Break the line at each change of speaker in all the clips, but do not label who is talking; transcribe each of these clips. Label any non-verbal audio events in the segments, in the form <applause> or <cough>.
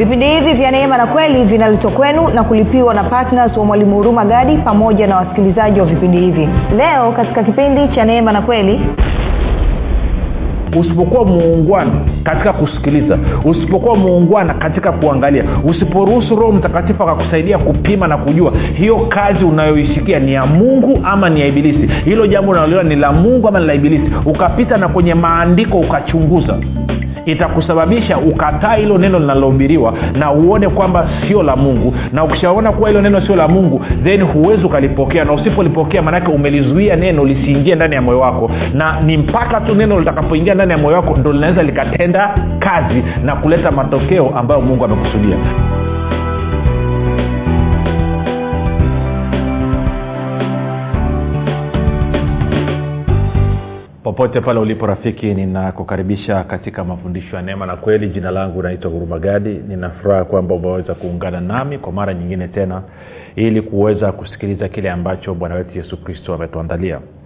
vipindi hivi vya neema na kweli vinaletwa kwenu na kulipiwa na ptns wa mwalimu huruma gadi pamoja na wasikilizaji wa vipindi hivi. Leo katika kipindi cha neema na kweli
usipokuwa muungwana katika kusikiliza usipokuwa muungwana katika kuangalia usiporuhusu roho mtakatifu akakusaidia kupima na kujua hiyo kazi unayoisikia ni ya mungu ama ni ya ibilisi? Hilo jambo unaloliona ni la mungu ama ni la ibilisi? Ukapita na kwenye maandiko ukachunguza itakusababisha ukataa hilo neno linalohubiriwa na uone kwamba sio la mungu. Na ukishaona kuwa hilo neno sio la mungu then huwezi ukalipokea. Na usipolipokea maanake umelizuia neno lisiingie ndani ya moyo wako. Na ni mpaka tu neno litakapoingia ndani ya moyo wako ndo linaweza likatenda kazi na kuleta matokeo ambayo mungu amekusudia popote pale ulipo rafiki ninakukaribisha katika mafundisho ya neema na kweli. Jina langu naitwa hurumagadi ninafuraha kwamba umeweza kuungana nami kwa mara nyingine tena ili kuweza kusikiliza kile ambacho bwana wetu yesu kristo ametuandalia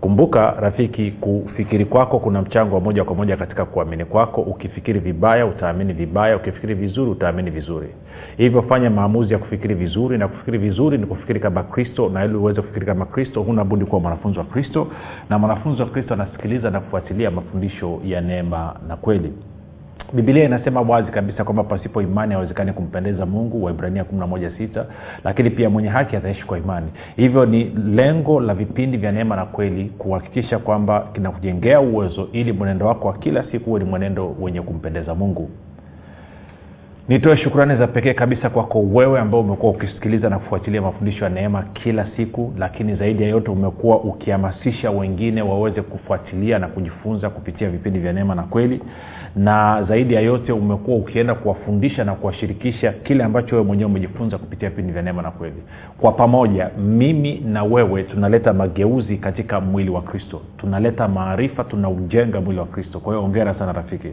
kumbuka rafiki kufikiri kwako kuna mchango wa moja kwa moja katika kuamini kwako. Ukifikiri vibaya utaamini vibaya. Ukifikiri vizuri utaamini vizuri. Hivyo fanya maamuzi ya kufikiri vizuri na kufikiri vizuri ni kufikiri kama kristo na ili uweze kufikiri kama kristo huna budi kuwa mwanafunzi wa kristo. Na mwanafunzi wa kristo anasikiliza na kufuatilia mafundisho ya neema na kweli bibilia inasema wazi kabisa kwamba pasipo imani hawezekani kumpendeza mungu waibrania 116 lakini pia mwenye haki ataishi kwa imani. Hivyo ni lengo la vipindi vya neema na kweli kuhakikisha kwamba kinakujengea uwezo ili mwenendo wako wa kila siku huwe ni mwenendo wenye kumpendeza mungu. Nitoe shukrani za pekee kabisa kwako wewe ambao umekuwa ukisikiliza na kufuatilia mafundisho ya neema kila siku lakini zaidi ya yote umekuwa ukihamasisha wengine waweze kufuatilia na kujifunza kupitia vipindi vya neema na kweli na zaidi ya yote umekuwa ukienda kuwafundisha na kuwashirikisha kile ambacho wewe mwenyewe umejifunza kupitia vipindi vya neema na kweli. Kwa pamoja mimi na wewe tunaleta mageuzi katika mwili wa kristo. Tunaleta maarifa tunaujenga mwili wa kristo. Kwa hiyo ongera sana rafiki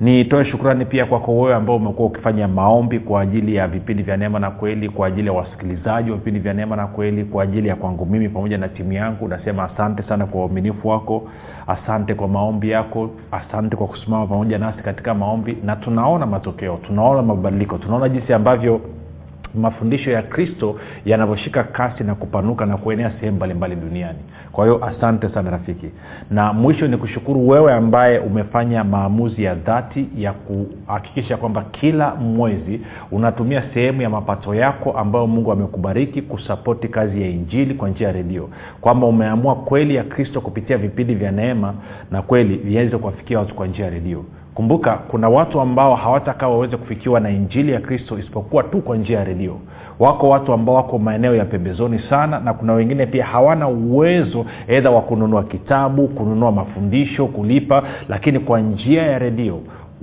nitoe shukrani pia kwako wewe ambao umekuwa ukifanya maombi kwa ajili ya vipindi vya neema na kweli kwa ajili ya wasikilizaji wa vipindi vya neema na kweli kwa ajili ya kwangu mimi pamoja na timu yangu. Nasema asante sana kwa uaminifu wako asante kwa maombi yako asante kwa kusimama pamoja nasi katika maombi na tunaona matokeo tunaona mabadiliko tunaona jinsi ambavyo mafundisho ya kristo yanavyoshika kasi na kupanuka na kuenea sehemu mbalimbali duniani. Kwa hiyo asante sana rafiki. Na mwisho ni kushukuru wewe ambaye umefanya maamuzi ya dhati ya kuhakikisha kwamba kila mwezi unatumia sehemu ya mapato yako ambayo mungu amekubariki kusapoti kazi ya injili kwa njia ya redio. Kwamba umeamua kweli ya kristo kupitia vipindi vya neema na kweli viweze kuwafikia watu kwa njia ya redio kumbuka kuna watu ambao hawatakaa waweze kufikiwa na injili ya kristo isipokuwa tu kwa njia ya redio. Wako watu ambao wako maeneo ya pembezoni sana na kuna wengine pia hawana uwezo edha wa kununua kitabu kununua mafundisho kulipa lakini kwa njia ya redio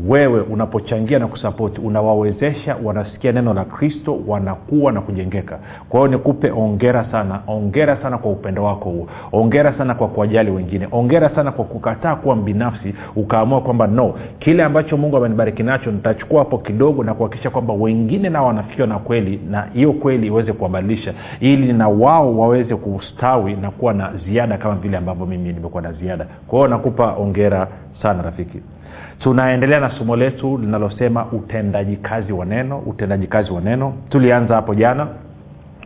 wewe unapochangia na kusapoti unawawezesha wanasikia neno la kristo wanakuwa na kujengeka. Kwa hiyo nikupe ongera sana ongera sana kwa upendo wako huo. Ongera sana kwa kuwajali wengine. Ongera sana kwa kukataa kuwa mbinafsi ukaamua kwamba no kile ambacho mungu amenibariki nacho nitachukua hapo kidogo na kuhakikisha kwamba wengine nao wanafikiwa na kweli na hiyo kweli iweze kuwabadilisha ili na wao waweze kustawi na kuwa na ziada kama vile ambavyo mimi nimekuwa na ziada. Kwa hiyo nakupa ongera sana rafiki tunaendelea na somo letu linalosema utendaji kazi wa neno utendaji kazi wa neno. Tulianza hapo jana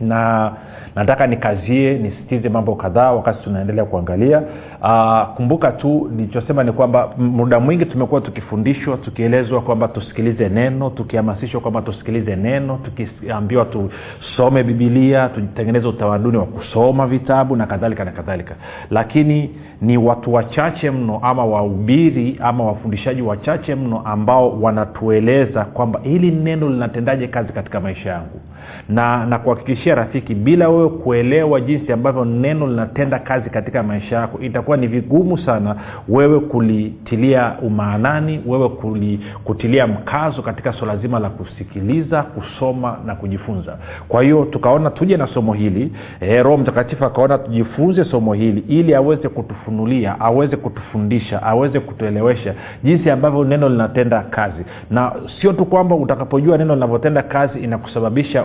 na nataka nikazie nisitize mambo kadhaa wakati tunaendelea kuangalia. Aa, kumbuka tu nilichosema ni kwamba muda mwingi tumekuwa tukifundishwa tukielezwa kwamba tusikilize neno tukihamasishwa kwamba tusikilize neno tukiambiwa tusome bibilia tutengeneze utamaduni wa kusoma vitabu na kadhalika na kadhalika. Lakini ni watu wachache mno ama wahubiri ama wafundishaji wachache mno ambao wanatueleza kwamba hili neno linatendaje kazi katika maisha yangu na nakuhakikishia rafiki bila wewe kuelewa jinsi ambavyo neno linatenda kazi katika maisha yako itakuwa ni vigumu sana wewe kulitilia umaanani wewe kuli, kutilia mkazo katika swala zima la kusikiliza kusoma na kujifunza. Kwa hiyo tukaona tuje na somo hili e, roho mtakatifu akaona tujifunze somo hili ili aweze kutufunulia aweze kutufundisha aweze kutuelewesha jinsi ambavyo neno linatenda kazi. Na sio tu kwamba utakapojua neno linavyotenda kazi inakusababisha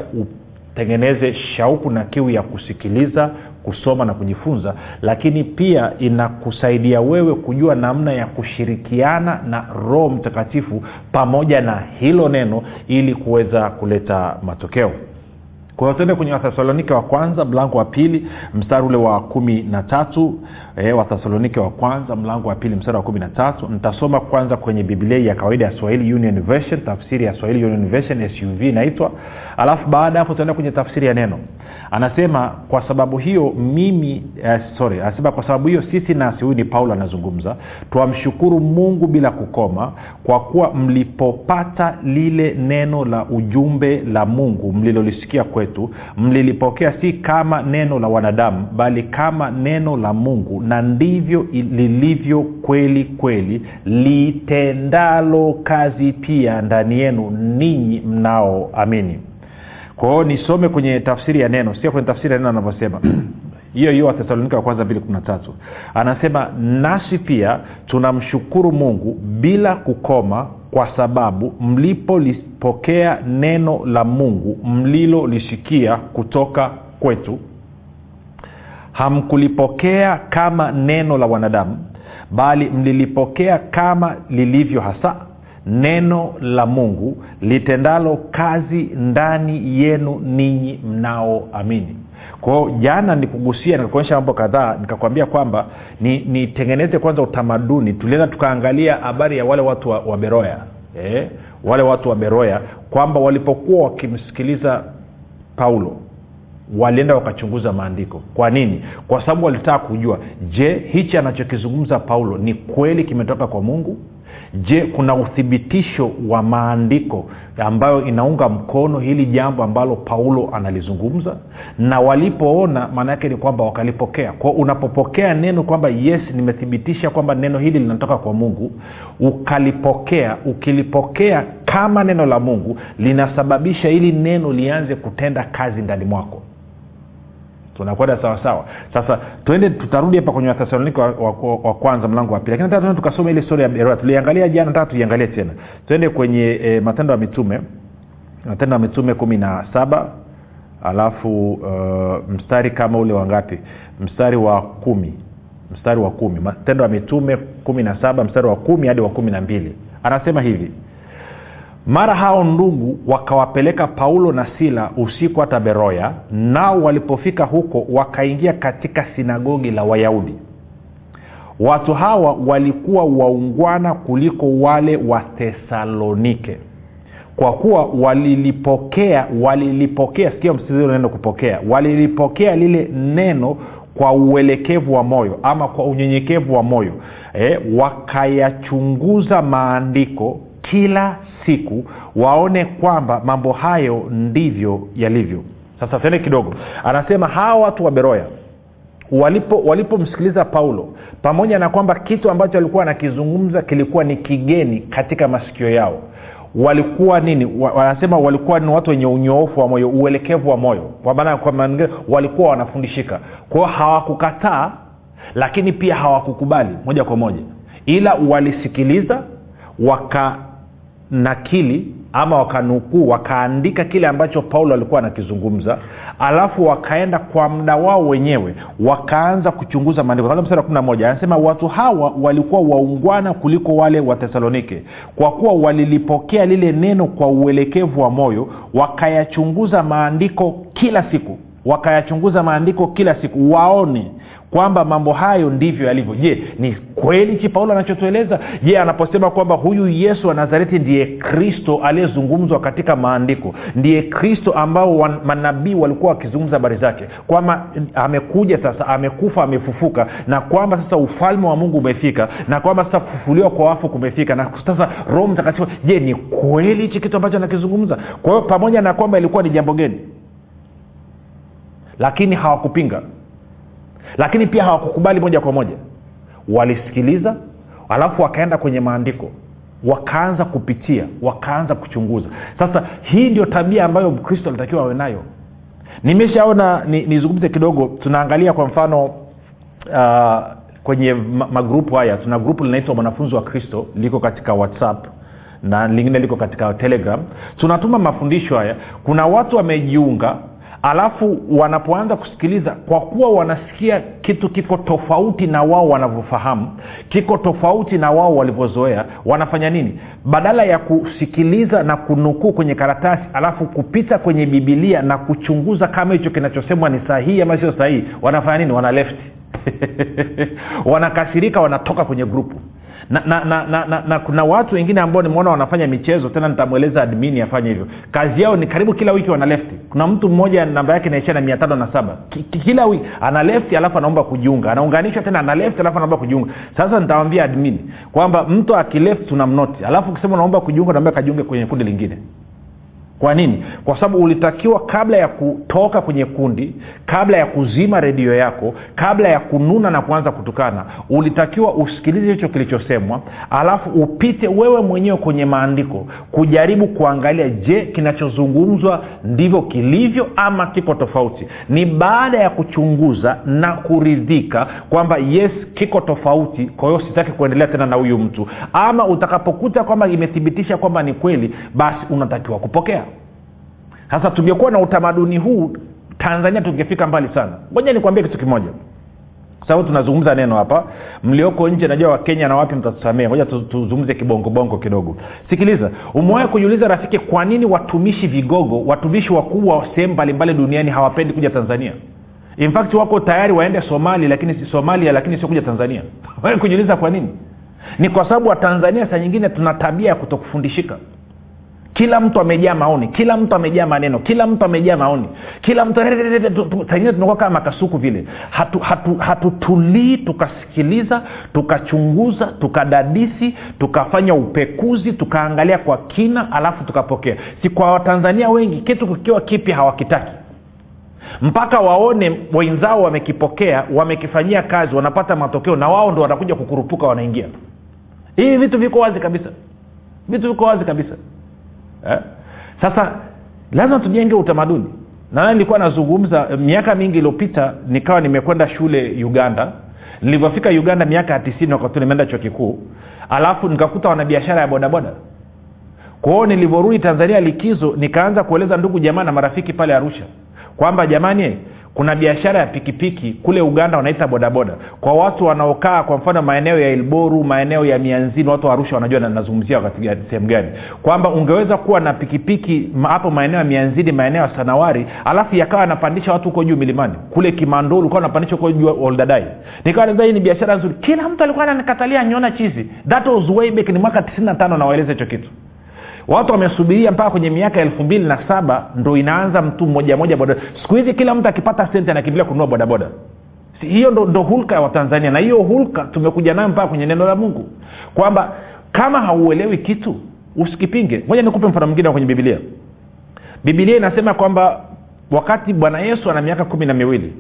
utengeneze shauku na kiu ya kusikiliza kusoma na kujifunza lakini pia inakusaidia wewe kujua namna ya kushirikiana na roho mtakatifu pamoja na hilo neno ili kuweza kuleta matokeo. Kwa hiyo tuende kwenye wathesalonike wa kwanza mlango wa pili mstari ule wa kumi na tatu e, wathesalonike wa kwanza mlango wa pili mstari wa kumi na tatu. Nitasoma kwanza kwenye biblia ya kawaida ya swahili union version tafsiri ya swahili union version suv inaitwa. Alafu baada hapo tutaenda kwenye tafsiri ya neno. Anasema kwa sababu hiyo mimi eh, sorry anasema kwa sababu hiyo sisi nasi huyu ni paulo anazungumza twamshukuru mungu bila kukoma kwa kuwa mlipopata lile neno la ujumbe la mungu mlilolisikia kwetu mlilipokea si kama neno la wanadamu bali kama neno la mungu na ndivyo lilivyo kweli kweli litendalo kazi pia ndani yenu ninyi mnaoamini kwa nisome kwenye tafsiri ya neno sio kwenye tafsiri ya neno anavyosema. <clears throat> Hiyo hiyo wathesalonika wa kwanza mbili kumi na tatu. Anasema nasi pia tunamshukuru mungu bila kukoma kwa sababu mlipolipokea neno la mungu mlilolisikia kutoka kwetu hamkulipokea kama neno la wanadamu bali mlilipokea kama lilivyo hasa neno la mungu litendalo kazi ndani yenu ninyi mnaoamini kwao jana nikugusia nikakuonyesha mambo kadhaa nikakwambia kwamba nitengeneze ni kwanza utamaduni tulienda tukaangalia habari ya wale watu wa, wa beroya eh? wale watu wa beroya kwamba walipokuwa wakimsikiliza paulo walienda wakachunguza maandiko. Kwa nini? Kwa sababu walitaka kujua je hichi anachokizungumza paulo ni kweli kimetoka kwa mungu? Je kuna uthibitisho wa maandiko ambayo inaunga mkono hili jambo ambalo paulo analizungumza? Na walipoona maana yake ni kwamba wakalipokea. Kwao unapopokea neno kwamba yes nimethibitisha kwamba neno hili linatoka kwa mungu ukalipokea ukilipokea kama neno la mungu linasababisha hili neno lianze kutenda kazi ndani mwako tunakwenda sawasawa sasa twende tutarudi hapa kwenye wathesalonika wa, wa, wa kwanza mlango wa pili. Lakini nataka tukasoma ile stori ya beroa tuliangalia jana nataka tuiangalie tena. Twende kwenye e, matendo ya mitume. Matendo ya mitume kumi na saba. Alafu uh, mstari kama ule wangapi mstari wa kumi. Mstari wa kumi. Matendo ya mitume kumi na saba mstari wa kumi hadi wa kumi na mbili. Anasema hivi mara hao ndugu wakawapeleka paulo na sila usiku hata beroya nao walipofika huko wakaingia katika sinagogi la wayahudi. Watu hawa walikuwa waungwana kuliko wale wa thesalonike. Kwa kuwa walilipokea walilipokea msiziro neno kupokea walilipokea lile neno kwa uelekevu wa moyo ama kwa unyenyekevu wa moyo. E, wakayachunguza maandiko kila siku waone kwamba mambo hayo ndivyo yalivyo. Sasa tende kidogo. Anasema hawa watu wa beroya walipo walipomsikiliza paulo pamoja na kwamba kitu ambacho alikuwa anakizungumza kilikuwa ni kigeni katika masikio yao walikuwa nini? Wanasema walikuwa ni watu wenye unyoofu wa moyo uelekevu wa moyo. Kwa maana kwa maana walikuwa wanafundishika. Kwao hawakukataa lakini pia hawakukubali moja kwa moja. Ila walisikiliza waka nakili ama wakanukuu wakaandika kile ambacho paulo alikuwa anakizungumza alafu wakaenda kwa mda wao wenyewe wakaanza kuchunguza maandiko. Mstari na moja anasema watu hawa walikuwa waungwana kuliko wale wa thesalonike kwa kuwa walilipokea lile neno kwa uelekevu wa moyo wakayachunguza maandiko kila siku wakayachunguza maandiko kila siku waone kwamba mambo hayo ndivyo yalivyo. Je ni kweli chi paulo anachotueleza? Je anaposema kwamba huyu yesu wa nazareti ndiye kristo aliyezungumzwa katika maandiko ndiye kristo ambao manabii walikuwa wakizungumza habari zake kwamba amekuja sasa amekufa amefufuka na kwamba sasa ufalme wa mungu umefika na kwamba sasa kufufuliwa kwa wafu kumefika na sasa roho mtakatifu. Je ni kweli hichi kitu ambacho anakizungumza? Kwa hiyo pamoja na kwamba ilikuwa ni jambo geni lakini hawakupinga lakini pia hawakukubali moja kwa moja. Walisikiliza alafu wakaenda kwenye maandiko. Wakaanza kupitia wakaanza kuchunguza. Sasa hii ndio tabia ambayo mkristo alitakiwa awe nayo. Nimeshaona nizungumze ni kidogo. Tunaangalia kwa mfano uh, kwenye magrupu haya. Tuna grupu linaitwa mwanafunzi wa kristo liko katika whatsapp na lingine liko katika telegram. Tunatuma mafundisho haya. Kuna watu wamejiunga alafu wanapoanza kusikiliza kwa kuwa wanasikia kitu kiko tofauti na wao wanavyofahamu kiko tofauti na wao walivyozoea wanafanya nini? Badala ya kusikiliza na kunukuu kwenye karatasi alafu kupita kwenye bibilia na kuchunguza kama hicho kinachosemwa ni sahihi ama sio sahihi wanafanya nini? Wana left. <laughs> Wanakasirika wanatoka kwenye grupu na, na, na, na, na, na kuna watu wengine ambao nimeona wanafanya michezo tena nitamweleza admini afanye hivyo. Kazi yao ni karibu kila wiki wana lefti kuna mtu mmoja namba yake inaishia na mia tano na saba. Ki- ki- kila wiki ana lefti alafu anaomba kujiunga. Anaunganishwa tena ana lefti alafu anaomba kujiunga. Sasa nitawambia admini kwamba mtu akilefti tunamnoti. Alafu ukisema unaomba kujiunga naomba kajiunge kwenye kundi lingine kwa nini? Kwa sababu ulitakiwa kabla ya kutoka kwenye kundi kabla ya kuzima redio yako kabla ya kununa na kuanza kutukana ulitakiwa usikilize hicho kilichosemwa alafu upite wewe mwenyewe kwenye maandiko kujaribu kuangalia je kinachozungumzwa ndivyo kilivyo ama kiko tofauti? Ni baada ya kuchunguza na kuridhika kwamba yes kiko tofauti kwa hiyo sitaki kuendelea tena na huyu mtu. Ama utakapokuta kwamba imethibitisha kwamba ni kweli basi unatakiwa kupokea sasa tungekuwa na utamaduni huu tanzania tungefika mbali sana. Moja nikuambie kitu kimoja. Sababu tunazungumza neno hapa mlioko nje najua wakenya na wapi mtatusamea moja tuzungumze kibongobongo kidogo. Sikiliza umewahi kujiuliza rafiki kwa nini watumishi vigogo watumishi wakubwa wa sehemu mbalimbali duniani hawapendi kuja tanzania? In fact wako tayari waende somali lakini si somalia lakini sio kuja tanzania. <laughs> Kujiuliza kwa nini? Ni kwa sababu watanzania saa nyingine tuna tabia ya kutokufundishika kila mtu amejaa maoni kila mtu amejaa maneno kila mtu amejaa maoni. Kila mtu saingine tunakuwa kama makasuku vile. Hatutulii hatu, hatu, tukasikiliza tukachunguza tukadadisi tukafanya upekuzi tukaangalia kwa kina alafu tukapokea. Si kwa watanzania wengi kitu kikiwa kipya hawakitaki. Mpaka waone wenzao wamekipokea wamekifanyia kazi wanapata matokeo na wao ndo wanakuja kukurupuka wanaingia. Hivi vitu viko wazi kabisa. Vitu viko wazi kabisa eh? sasa lazima tujenge utamaduni. Na nilikuwa nazungumza miaka mingi iliyopita nikawa nimekwenda shule uganda. Nilivyofika uganda miaka ya tisini wakati nimeenda chuo kikuu alafu nikakuta wanabiashara ya bodaboda. Kwao nilivyorudi tanzania likizo nikaanza kueleza ndugu jamaa na marafiki pale arusha kwamba jamani kuna biashara ya pikipiki kule uganda wanaita bodaboda. Kwa watu wanaokaa kwa mfano maeneo ya ilboru maeneo ya mianzini watu wa arusha wanajua nazungumzia wakati sehemu gani. Kwamba ungeweza kuwa na pikipiki hapo maeneo ya mianzini maeneo ya sanawari alafu yakawa anapandisha watu huko juu milimani. Kule kimandolu kawa anapandisha huko juu oldadai. Nikawa hii ni biashara nzuri. Kila mtu alikuwa ananikatalia nyona chizi. That was way back ni mwaka tisini na tano nawaeleza hicho kitu watu wamesubiria mpaka kwenye miaka elfu mbili na saba ndo inaanza mtu mmoja moja boda. Siku hizi kila mtu akipata senti anakimbilia kununua bodaboda. Hiyo ndo, ndo hulka ya watanzania na hiyo hulka tumekuja nayo mpaka kwenye neno la mungu. Kwamba kama hauelewi kitu usikipinge. Moja nikupe mfano mwingine kwenye bibilia bibilia inasema kwamba wakati bwana yesu ana miaka kumi na miwili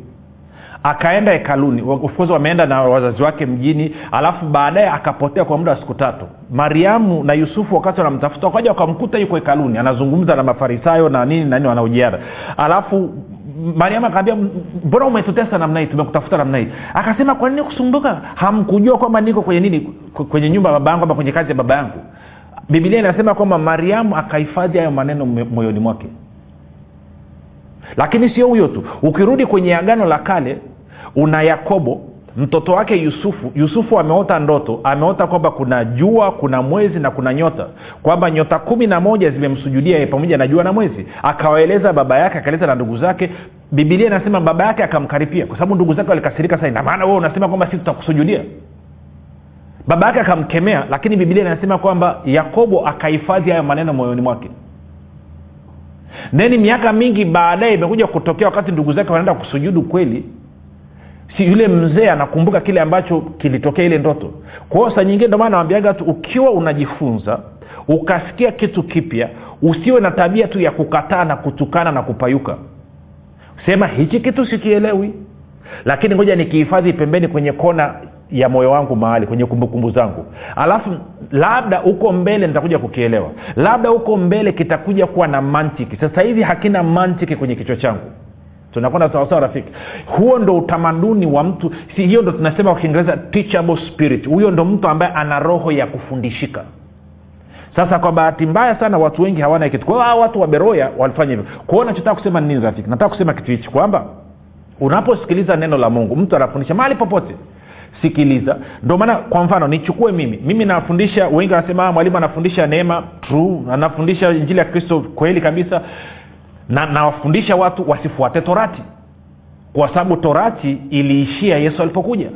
akaenda hekaluni. Of wameenda na wazazi wake mjini alafu baadaye akapotea kwa muda wa siku tatu. Mariamu na yusufu wakati wanamtafuta wakaja wakamkuta yuko hekaluni anazungumza na mafarisayo na nini na nini wanaojiara alafu mariamu akaambia mbona umetutesa namna hii? Tumekutafuta namna hii. Akasema kwa nini kusumbuka hamkujua kwamba niko kwenye nini? Kwenye nyumba ya baba yangu ama kwenye kazi ya baba yangu? Bibilia inasema kwamba mariamu akahifadhi hayo maneno moyoni mwake. Lakini sio huyo tu. Ukirudi kwenye agano la kale una yakobo mtoto wake yusufu yusufu ameota ndoto ameota kwamba kuna jua kuna mwezi na kuna nyota kwamba nyota kumi na moja zimemsujudia pamoja na jua na mwezi. Akawaeleza baba yake akaeleza na ndugu zake. Bibilia inasema baba yake akamkaripia kwa sababu ndugu zake walikasirika sana. Inamaana wewe unasema kwamba sisi tutakusujudia? Baba yake akamkemea lakini bibilia inasema kwamba yakobo akahifadhi hayo maneno moyoni mwake. Theni miaka mingi baadaye imekuja kutokea wakati ndugu zake wanaenda kusujudu kweli si yule mzee anakumbuka kile ambacho kilitokea ile ndoto. Kwao saa nyingine ndomana nawambiaga tu ukiwa unajifunza ukasikia kitu kipya usiwe na tabia tu ya kukataa na kutukana na kupayuka. Sema hichi kitu sikielewi. Lakini ngoja nikihifadhi pembeni kwenye kona ya moyo wangu mahali kwenye kumbukumbu zangu. Alafu labda huko mbele nitakuja kukielewa. Labda huko mbele kitakuja kuwa na mantiki. Sasa hivi hakina mantiki kwenye kichwa changu tunakwenda sawasawa rafiki. Huo ndo utamaduni wa mtu. Si hiyo ndo tunasema kwa kiingereza teachable spirit. Huyo ndo mtu ambaye ana roho ya kufundishika. Sasa kwa bahati mbaya sana watu wengi hawana kitu. Kwa hiyo watu wa beroya walifanya hivyo. Kwao nachotaka kusema nini rafiki? Nataka kusema kitu hichi kwamba unaposikiliza neno la mungu mtu anafundisha mahali popote. Sikiliza. Ndio maana kwa mfano nichukue mimi. Mimi nafundisha wengi wanasema mwalimu anafundisha neema true. Anafundisha injili ya kristo kweli kabisa na nawafundisha watu wasifuate torati. Kwa sababu torati iliishia yesu alipokuja.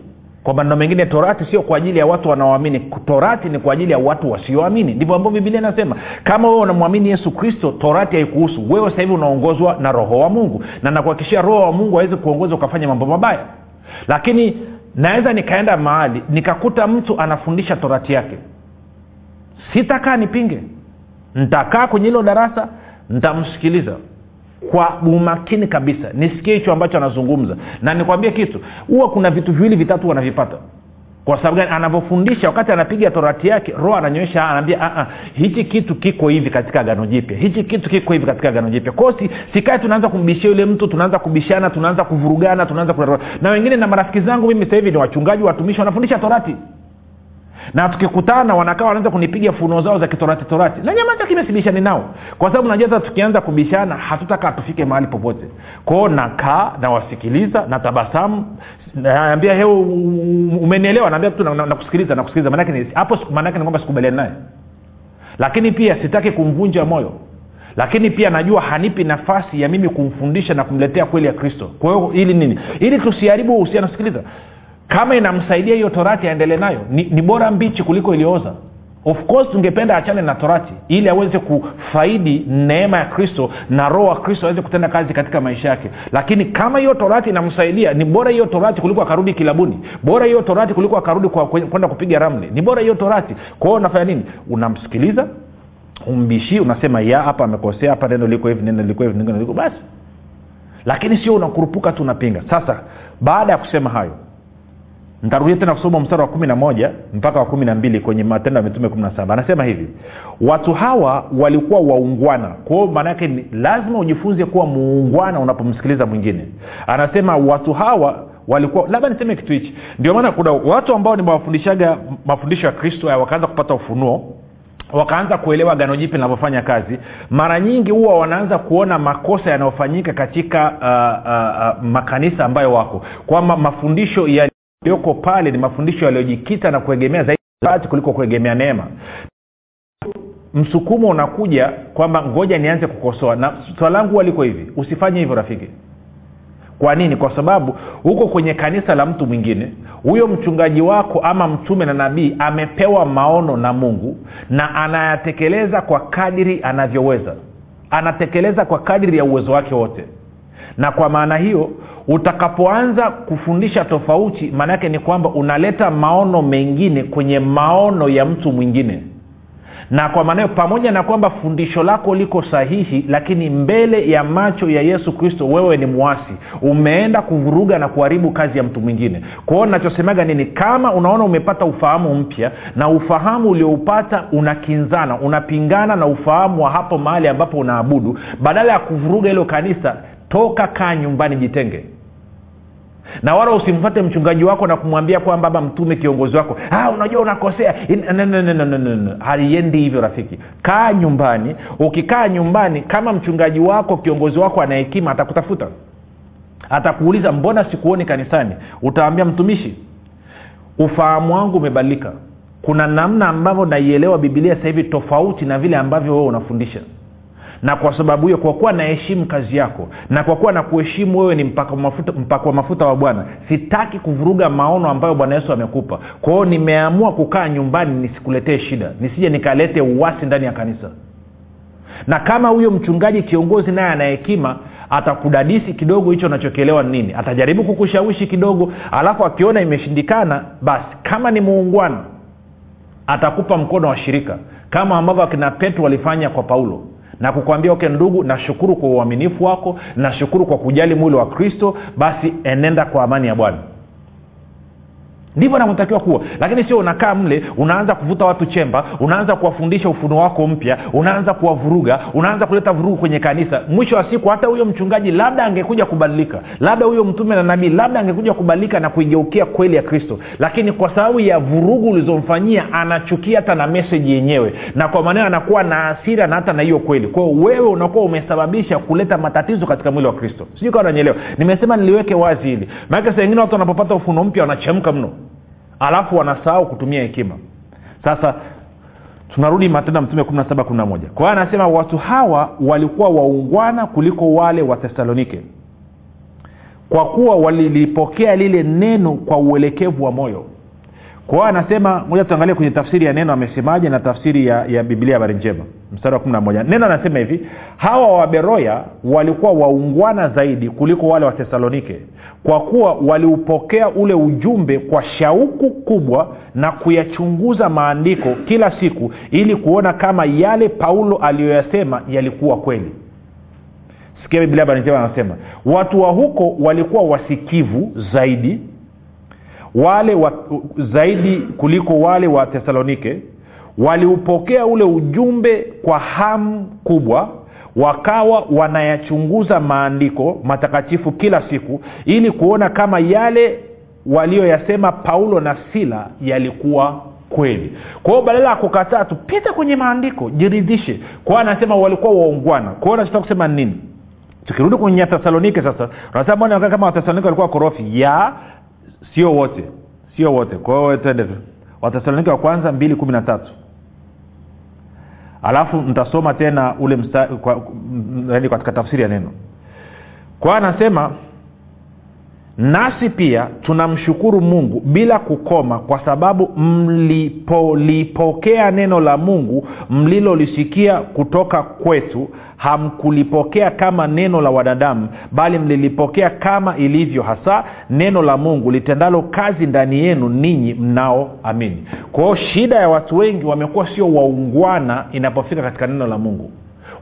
Kwa maneno mengine torati sio kwa ajili ya watu wanaoamini. Torati ni kwa ajili ya watu wasioamini. Ndivyo ambavyo bibilia inasema. Kama wewe unamwamini yesu kristo torati haikuhusu. Wewe sasa hivi unaongozwa na roho wa mungu. Na nakuhakikishia roho wa mungu awezi kuongoza ukafanya mambo mabaya. Lakini naweza nikaenda mahali nikakuta mtu anafundisha torati yake. Sitakaa nipinge. Ntakaa kwenye hilo darasa. Ntamsikiliza kwa umakini kabisa. Nisikie hicho ambacho anazungumza. Na nikwambie kitu huwa kuna vitu viwili vitatu wanavipata. Kwa sababu gani? Anavyofundisha wakati anapiga torati yake roho ananyoesha anaambia hichi kitu kiko hivi katika gano jipya. Hichi kitu kiko hivi katika gano jipya. Kwao si, sikae tunaanza kumbishia yule mtu tunaanza kubishana tunaanza kuvurugana tunaanza kuna... na wengine na marafiki zangu mimi sasa hivi ni wachungaji watumishi wanafundisha torati na tukikutana wanakaa wanaanza kunipiga funuo zao za kitorati torati. Na nyamaza kimesibishani nao. Kwa sababu najua tukianza kubishana hatutakaa tufike mahali popote. Kwao nakaa nawasikiliza na tabasamu naambia he umenielewa? Naambia tu nakusikiliza nakusikiliza manake hapo maanake ni kwamba sikubaliani naye. Lakini pia sitaki kumvunja moyo. Lakini pia najua hanipi nafasi ya mimi kumfundisha na kumletea kweli ya kristo. Kwa hiyo ili nini? Ili tusiharibu uhusiano. Sikiliza kama inamsaidia hiyo torati aendelee nayo ni, ni bora mbichi kuliko iliyooza. Of course tungependa achane na torati ili aweze kufaidi neema ya kristo na roho wa kristo aweze kutenda kazi katika maisha yake. Lakini kama hiyo torati inamsaidia ni bora hiyo torati kuliko akarudi kilabuni. Bora hiyo torati kuliko akarudi kwenda kupiga ramli. Ni bora hiyo torati. Kwa hiyo unafanya nini? Unamsikiliza umbishii unasema ya hapa amekosea hapa neno liko hivi neno liko hivi liko basi. Lakini sio unakurupuka tu unapinga. Sasa baada ya kusema hayo ntarudia tena kusoma mstari wa kumi na moja mpaka wa kumi na mbili kwenye matendo ya mitume kumi na saba. Anasema hivi watu hawa walikuwa waungwana. Kwao maanaake lazima ujifunze kuwa muungwana unapomsikiliza mwingine. Anasema watu hawa walikuwa labda niseme kitu hichi. Ndio maana kuna watu ambao nimewafundishaga mafundisho ya kristo wakaanza kupata ufunuo wakaanza kuelewa gano jipi linavyofanya kazi. Mara nyingi huwa wanaanza kuona makosa yanayofanyika katika uh, uh, uh, makanisa ambayo wako. Kwamba mafundisho ya yaliyoko pale ni mafundisho yaliyojikita na kuegemea zaidi kuliko kuegemea neema. Msukumo unakuja kwamba ngoja nianze kukosoa. Na swala langu huwa liko hivi usifanye hivyo rafiki. Kwa nini? Kwa sababu huko kwenye kanisa la mtu mwingine huyo mchungaji wako ama mtume na nabii amepewa maono na mungu na anayatekeleza kwa kadiri anavyoweza. Anatekeleza kwa kadiri ya uwezo wake wote na kwa maana hiyo utakapoanza kufundisha tofauti maanaake ni kwamba unaleta maono mengine kwenye maono ya mtu mwingine. Na kwa maana hiyo pamoja na kwamba fundisho lako liko sahihi lakini mbele ya macho ya yesu kristo wewe ni mwasi umeenda kuvuruga na kuharibu kazi ya mtu mwingine. Kwao nachosemaga nini kama unaona umepata ufahamu mpya na ufahamu ulioupata unakinzana unapingana na ufahamu wa hapo mahali ambapo unaabudu badala ya kuvuruga hilo kanisa toka kaa nyumbani jitenge. Na wala usimfate mchungaji wako na kumwambia kwamba baba mtume kiongozi wako ah, unajua unakosea. Haliendi hivyo rafiki. Kaa nyumbani. Ukikaa nyumbani kama mchungaji wako kiongozi wako ana hekima atakutafuta. Atakuuliza mbona sikuoni kanisani? Utaambia mtumishi ufahamu wangu umebadilika. Kuna namna ambavyo naielewa bibilia sasa hivi tofauti na vile ambavyo wewe unafundisha na kwa sababu hiyo kwa kuwa naheshimu kazi yako na kwa kuwa nakuheshimu wewe ni mpakwa mafuta, mpaka mafuta wa bwana sitaki kuvuruga maono ambayo bwana yesu amekupa. Kwa hiyo nimeamua kukaa nyumbani nisikuletee shida nisije nikalete uwasi ndani ya kanisa. Na kama huyo mchungaji kiongozi naye ana hekima atakudadisi kidogo hicho unachokielewa nini. Atajaribu kukushawishi kidogo alafu akiona imeshindikana basi kama ni muungwana atakupa mkono wa shirika kama ambavyo akina petro walifanya kwa paulo na kukwambia okay ndugu nashukuru kwa uaminifu wako nashukuru kwa kujali mwili wa kristo basi enenda kwa amani ya bwana ndivyo navyotakiwa kuwa. Lakini sio unakaa mle unaanza kuvuta watu chemba unaanza kuwafundisha ufunuo wako mpya unaanza kuwavuruga unaanza kuleta vurugu kwenye kanisa. Mwisho wa siku hata huyo mchungaji labda angekuja kubadilika. Labda huyo mtume na nabii labda angekuja kubadilika na kuigeukia kweli ya kristo. Lakini kwa sababu ya vurugu ulizomfanyia anachukia hata na meseji yenyewe. Na kwa maneno anakuwa na asira na hata na hiyo kweli. Kwao wewe unakuwa umesababisha kuleta matatizo katika mwili wa kristo. Sijui kawa nanyelewa nimesema niliweke wazi hili. Maanake saa ingine watu wanapopata ufunuo mpya wanachemka mno alafu wanasahau kutumia hekima. Sasa tunarudi matendo mtume 17 kwa hiyo anasema watu hawa walikuwa waungwana kuliko wale wa thesalonike kwa kuwa walilipokea lile neno kwa uelekevu wa moyo kwa hiyo anasema moja tuangalie kwenye tafsiri ya neno amesemaje na tafsiri ya, ya biblia habari njema. Mstari wa kumi na moja. Neno anasema hivi hawa waberoya walikuwa waungwana zaidi kuliko wale wa thesalonike kwa kuwa waliupokea ule ujumbe kwa shauku kubwa na kuyachunguza maandiko kila siku ili kuona kama yale paulo aliyoyasema yalikuwa kweli. Sikia biblia habari njema anasema watu wa huko walikuwa wasikivu zaidi wale wa, zaidi kuliko wale wa thesalonike waliupokea ule ujumbe kwa hamu kubwa wakawa wanayachunguza maandiko matakatifu kila siku ili kuona kama yale walioyasema paulo na sila yalikuwa kweli. Kwa hiyo badala ya kukataa tupita kwenye maandiko jiridhishe. Kwao anasema walikuwa waungwana. Kwao nachotaka kusema nini? Tukirudi kwenye thesalonike sasa unasema mbona kama wathesalonike walikuwa korofi ya sio wote. Sio wote. Kwa hiyo twende wathesalonike wa kwanza mbili kumi na tatu. Alafu ntasoma tena ule msta, kwa, m, katika tafsiri ya neno. Kwa anasema nasi pia tunamshukuru mungu bila kukoma kwa sababu mlipolipokea neno la mungu mlilolisikia kutoka kwetu. Hamkulipokea kama neno la wanadamu bali mlilipokea kama ilivyo hasa neno la mungu litendalo kazi ndani yenu ninyi mnaoamini kwao shida ya watu wengi wamekuwa sio waungwana inapofika katika neno la mungu.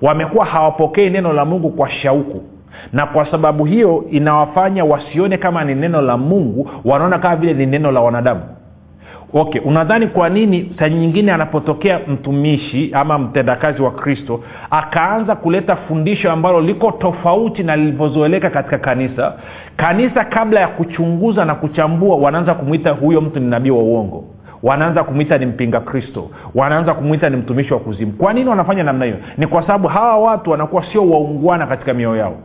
Wamekuwa hawapokei neno la mungu kwa shauku na kwa sababu hiyo inawafanya wasione kama ni neno la mungu wanaona kama vile ni neno la wanadamu. Okay unadhani kwa nini saa nyingine anapotokea mtumishi ama mtendakazi wa kristo akaanza kuleta fundisho ambalo liko tofauti na lilivyozoeleka katika kanisa? Kanisa kabla ya kuchunguza na kuchambua wanaanza kumwita huyo mtu ni nabii wa uongo. Wanaanza kumwita ni mpinga kristo. Wanaanza kumwita ni mtumishi wa kuzimu. Kwa nini wanafanya namna hiyo? Ni kwa sababu hawa watu wanakuwa sio waungwana katika mioyo yao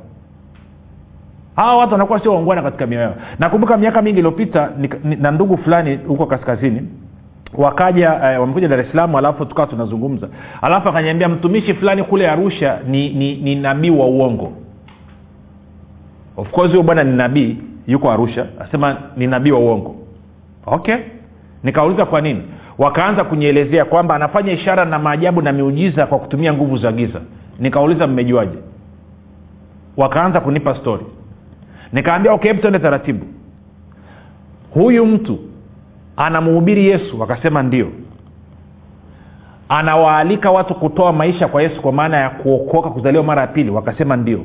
hawa watu wanakuwa sio waungwana katika mioyo yao. Nakumbuka miaka mingi iliyopita na ndugu fulani huko kaskazini wakaja eh, wamekuja dar es salaam alafu tukawa tunazungumza. Alafu akaniambia mtumishi fulani kule arusha ni, ni, ni nabii wa uongo. Of course huyo bwana ni nabii yuko arusha. Asema ni nabii wa uongo. Okay. Nikauliza kwa nini? Wakaanza kunielezea kwamba anafanya ishara na maajabu na miujiza kwa kutumia nguvu za giza. Nikauliza mmejuaje? Wakaanza kunipa stori nikaambia okay tuende taratibu. Huyu mtu anamuhubiri yesu wakasema ndio. Anawaalika watu kutoa maisha kwa yesu kwa maana ya kuokoka kuzaliwa mara ya pili wakasema ndio.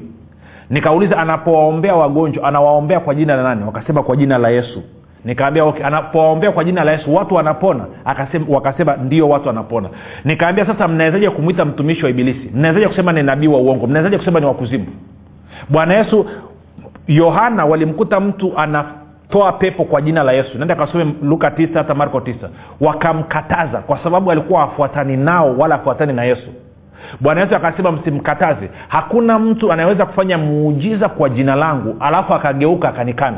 Nikauliza anapowaombea wagonjwa anawaombea kwa jina la nani? Wakasema kwa jina la yesu. Nikaambia okay, anapowaombea kwa jina la yesu watu wanapona? Akasema, wakasema ndio watu wanapona. Nikaambia sasa mnawezaje kumwita mtumishi wa ibilisi? Mnawezaje kusema ni nabii wa uongo? Mnawezaje kusema ni wakuzimu bwana yesu yohana walimkuta mtu anatoa pepo kwa jina la yesu. Naenda kasome luka tisa hata marko tisa. Wakamkataza kwa sababu alikuwa afuatani nao wala afuatani na yesu. Bwana yesu akasema msimkataze. Hakuna mtu anayeweza kufanya muujiza kwa jina langu alafu akageuka akanikana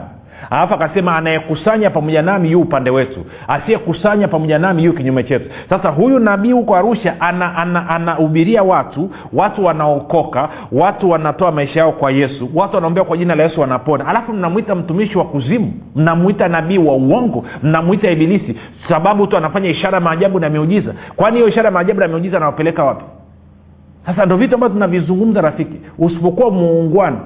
alafu akasema anayekusanya pamoja nami yu upande wetu. Asiyekusanya pamoja nami yu kinyume chetu. Sasa huyu nabii huko arusha anahubiria ana, ana watu watu wanaokoka watu wanatoa maisha yao kwa yesu watu wanaombea kwa jina la yesu wanapona. Alafu mnamwita mtumishi wa kuzimu mnamwita nabii wa uongo mnamwita ibilisi sababu tu anafanya ishara maajabu na miujiza. Kwani hiyo ishara maajabu na miujiza anawapeleka wapi? Sasa ndo vitu ambavyo tunavizungumza rafiki. Usipokuwa muungwana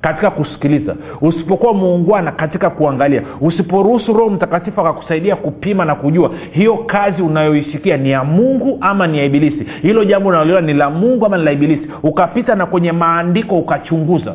katika kusikiliza. Usipokuwa muungwana katika kuangalia. Usiporuhusu roho mtakatifu akakusaidia kupima na kujua hiyo kazi unayoisikia ni ya mungu ama ni ya ibilisi? Hilo jambo unaloliona ni la mungu ama ni la ibilisi? Ukapita na kwenye maandiko ukachunguza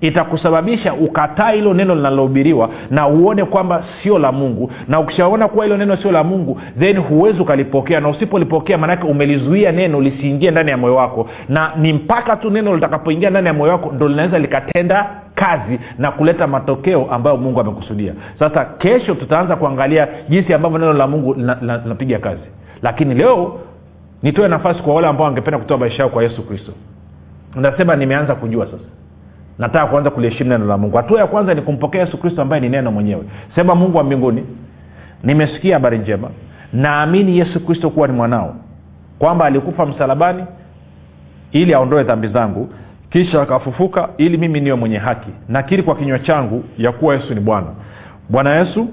itakusababisha ukataa hilo neno linalohubiriwa na uone kwamba sio la mungu. Na ukishaona kuwa hilo neno sio la mungu then huwezi ukalipokea. Na usipolipokea maanake umelizuia neno lisiingie ndani ya moyo wako. Na ni mpaka tu neno litakapoingia ndani ya moyo wako ndo linaweza likatenda kazi na kuleta matokeo ambayo mungu amekusudia. Sasa kesho tutaanza kuangalia jinsi ambavyo neno la mungu linapiga kazi. Lakini leo nitoe nafasi kwa wale ambao wangependa kutoa maisha yao kwa yesu kristo. Nasema nimeanza kujua sasa nataka kuanza kuliheshimu neno la mungu. Hatua ya kwanza ni kumpokea yesu kristo ambaye ni neno mwenyewe. Sema mungu wa mbinguni nimesikia habari njema. Naamini yesu kristo kuwa ni mwanao kwamba alikufa msalabani ili aondoe dhambi zangu kisha akafufuka ili mimi niwe mwenye haki. Nakiri kwa kinywa changu ya kuwa yesu ni bwana. Bwana yesu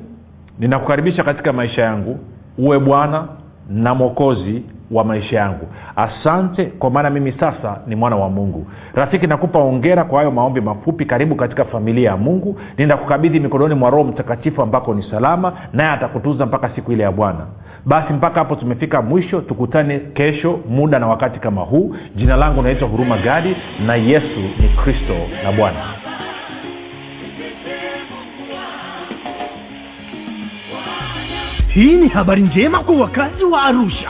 ninakukaribisha katika maisha yangu. Uwe bwana na mwokozi wa maisha yangu. Asante kwa maana mimi sasa ni mwana wa mungu. Rafiki nakupa ongera kwa hayo maombi mafupi. Karibu katika familia ya mungu. Ninakukabidhi mikononi mwa roho mtakatifu ambako ni salama naye atakutunza mpaka siku ile ya bwana. Basi mpaka hapo tumefika mwisho. Tukutane kesho muda na wakati kama huu. Jina langu naitwa huruma gadi na yesu ni kristo na bwana.
Hii ni habari njema kwa wakazi wa arusha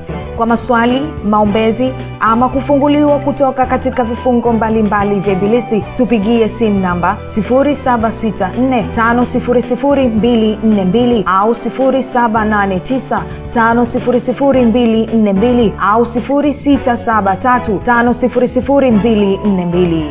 kwa maswali maombezi ama kufunguliwa kutoka katika vifungo mbalimbali vya ibilisi tupigie simu namba 7645242 au 789 5242 au 673 5242